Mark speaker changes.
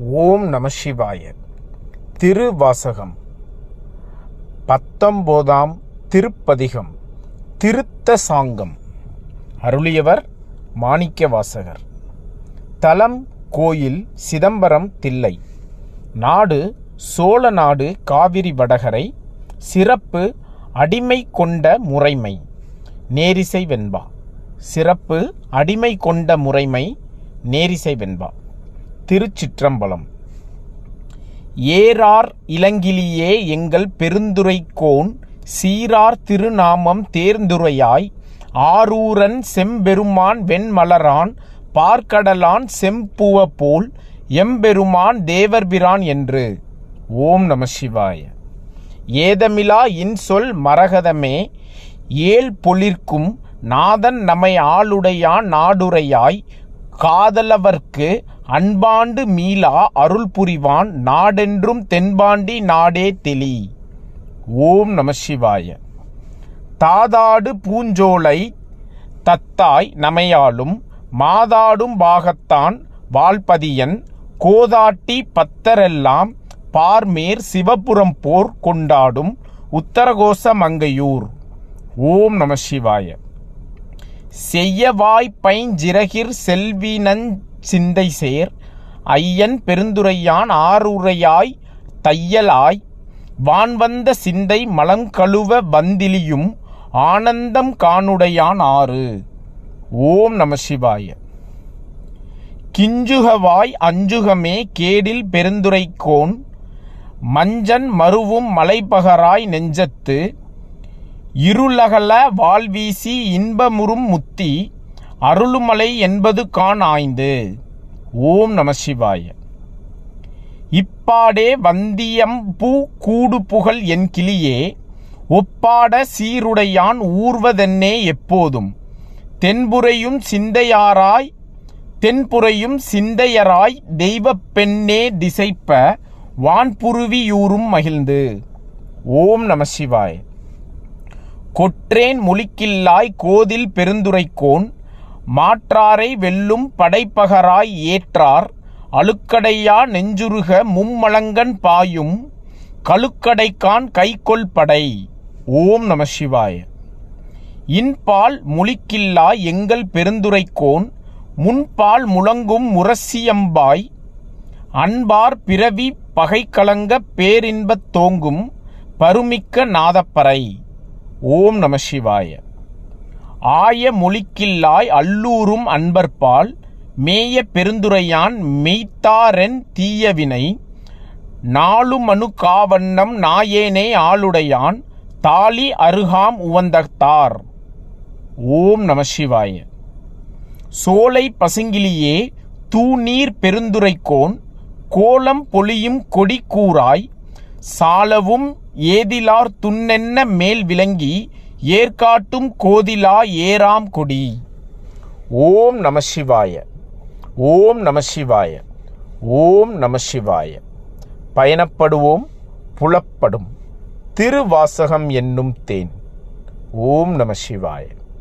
Speaker 1: ஓம் நம சிவாய. திருவாசகம். பத்தொம்போதாம் திருப்பதிகம். திருத்த சாங்கம். அருளியவர் மாணிக்க வாசகர். தலம் கோயில் சிதம்பரம் தில்லை. நாடு சோழ நாடு காவிரி வடகரை. சிறப்பு அடிமை கொண்ட முறைமை. நேரிசை வெண்பா. சிறப்பு அடிமை கொண்ட முறைமை. நேரிசை வெண்பா. திருச்சிற்றம்பலம். ஏறார் இளங்கிலியே எங்கள் பெருந்துரைக்கோன் சீரார் திருநாமம் தேர்ந்துரையாய் ஆரூரன் செம்பெருமான் வெண்மலரான் பார்க்கடலான் செம்புவ போல் எம்பெருமான் தேவர்பிரான் என்று. ஓம் நம சிவாய. ஏதமிலா இன்சொல் மரகதமே ஏல் பொலிர்க்கும் நாதன் நமை ஆளுடையான் நாடுரையாய் காதலவர்க்கு அன்பாண்டு மீளா அருள் புரிவான் நாடென்றும் தென்பாண்டி நாடே தெளி. ஓம் நம சிவாய. தாதாடு பூஞ்சோலை தத்தாய் நமையாளும் மாதாடும் பாகத்தான் வால்பதியன் கோதாட்டி பத்தரெல்லாம் பார்மேர் சிவபுரம் போர் கொண்டாடும் உத்தரகோச மங்கையூர். ஓம் நம சிவாய. செய்யவாய் பைஞ்சிறகிர் செல்வினஞ் சிந்தை சேர் ஐயன் பெருந்துரையான் ஆறுரையாய் தையலாய் வான்வந்த சிந்தை மலங்கழுவ வந்திலியும் ஆனந்தம் காணுடையான் ஆறு. ஓம் நம சிவாய. கிஞ்சுகவாய் அஞ்சுகமே கேடில் பெருந்துரைக்கோன் மஞ்சன் மருவும் மலைபகராய் நெஞ்சத்து இருளகல வாழ்வீசி இன்பமுறும் முத்தி அருளுமலை என்பது கான் ஆய்ந்து. ஓம் நம சிவாய. இப்பாடே வந்தியம் பூ கூடு புகழ் என் கிளியே ஒப்பாட சீருடையான் ஊர்வதென்னே எப்போதும். தென்புறையும் சிந்தையாராய் தென்புறையும் சிந்தையராய் தெய்வப் பெண்ணே திசைப்ப வான்புருவியூரும் மகிழ்ந்து. ஓம் நம சிவாய. கொற்றேன் முழிக்கில்லாய் கோதில் பெருந்துரைக்கோன் மாற்றாரை வெல்லும் படைப்பகராய் ஏற்றார். அழுக்கடையா நெஞ்சுருக மும்மலங்கன் பாயும். கழுக்கடைக்கான் கைக்கொள் படை. ஓம் நம சிவாய. இன்பால் முழிக்கில்லா எங்கள் பெருந்துரைக்கோன். முன்பால் முழங்கும் முரசியம்பாய். அன்பார் பிறவி பகை கலங்க பேரின்பத் தோங்கும். பருமிக்க நாதப்பறை. ஓம் நம சிவாய. ஆய மொழிக்கில்லாய் அல்லூரும் அன்பர்பால் மேய பெருந்துரையான் மெய்த்தாரென் தீயவினை நாளுமனு காவண்ணம் நாயேனே ஆளுடையான் தாலி அருகாம் உவந்தத்தார் ஓம் நம சிவாய. சோலை பசுங்கிலியே தூநீர் பெருந்துரைக்கோன் கோலம் பொலியும் கொடி கூறாய் சாலவும் ஏதிலார் துண்ணென்ன மேல் விளங்கி ஏற்காட்டும் கோதிலா ஏராம் கொடி. ஓம் நம சிவாய. ஓம் நம சிவாய. ஓம் நம சிவாய. பயணப்படுவோம் புலப்படும். திருவாசகம் என்னும் தேன். ஓம் நம சிவாய.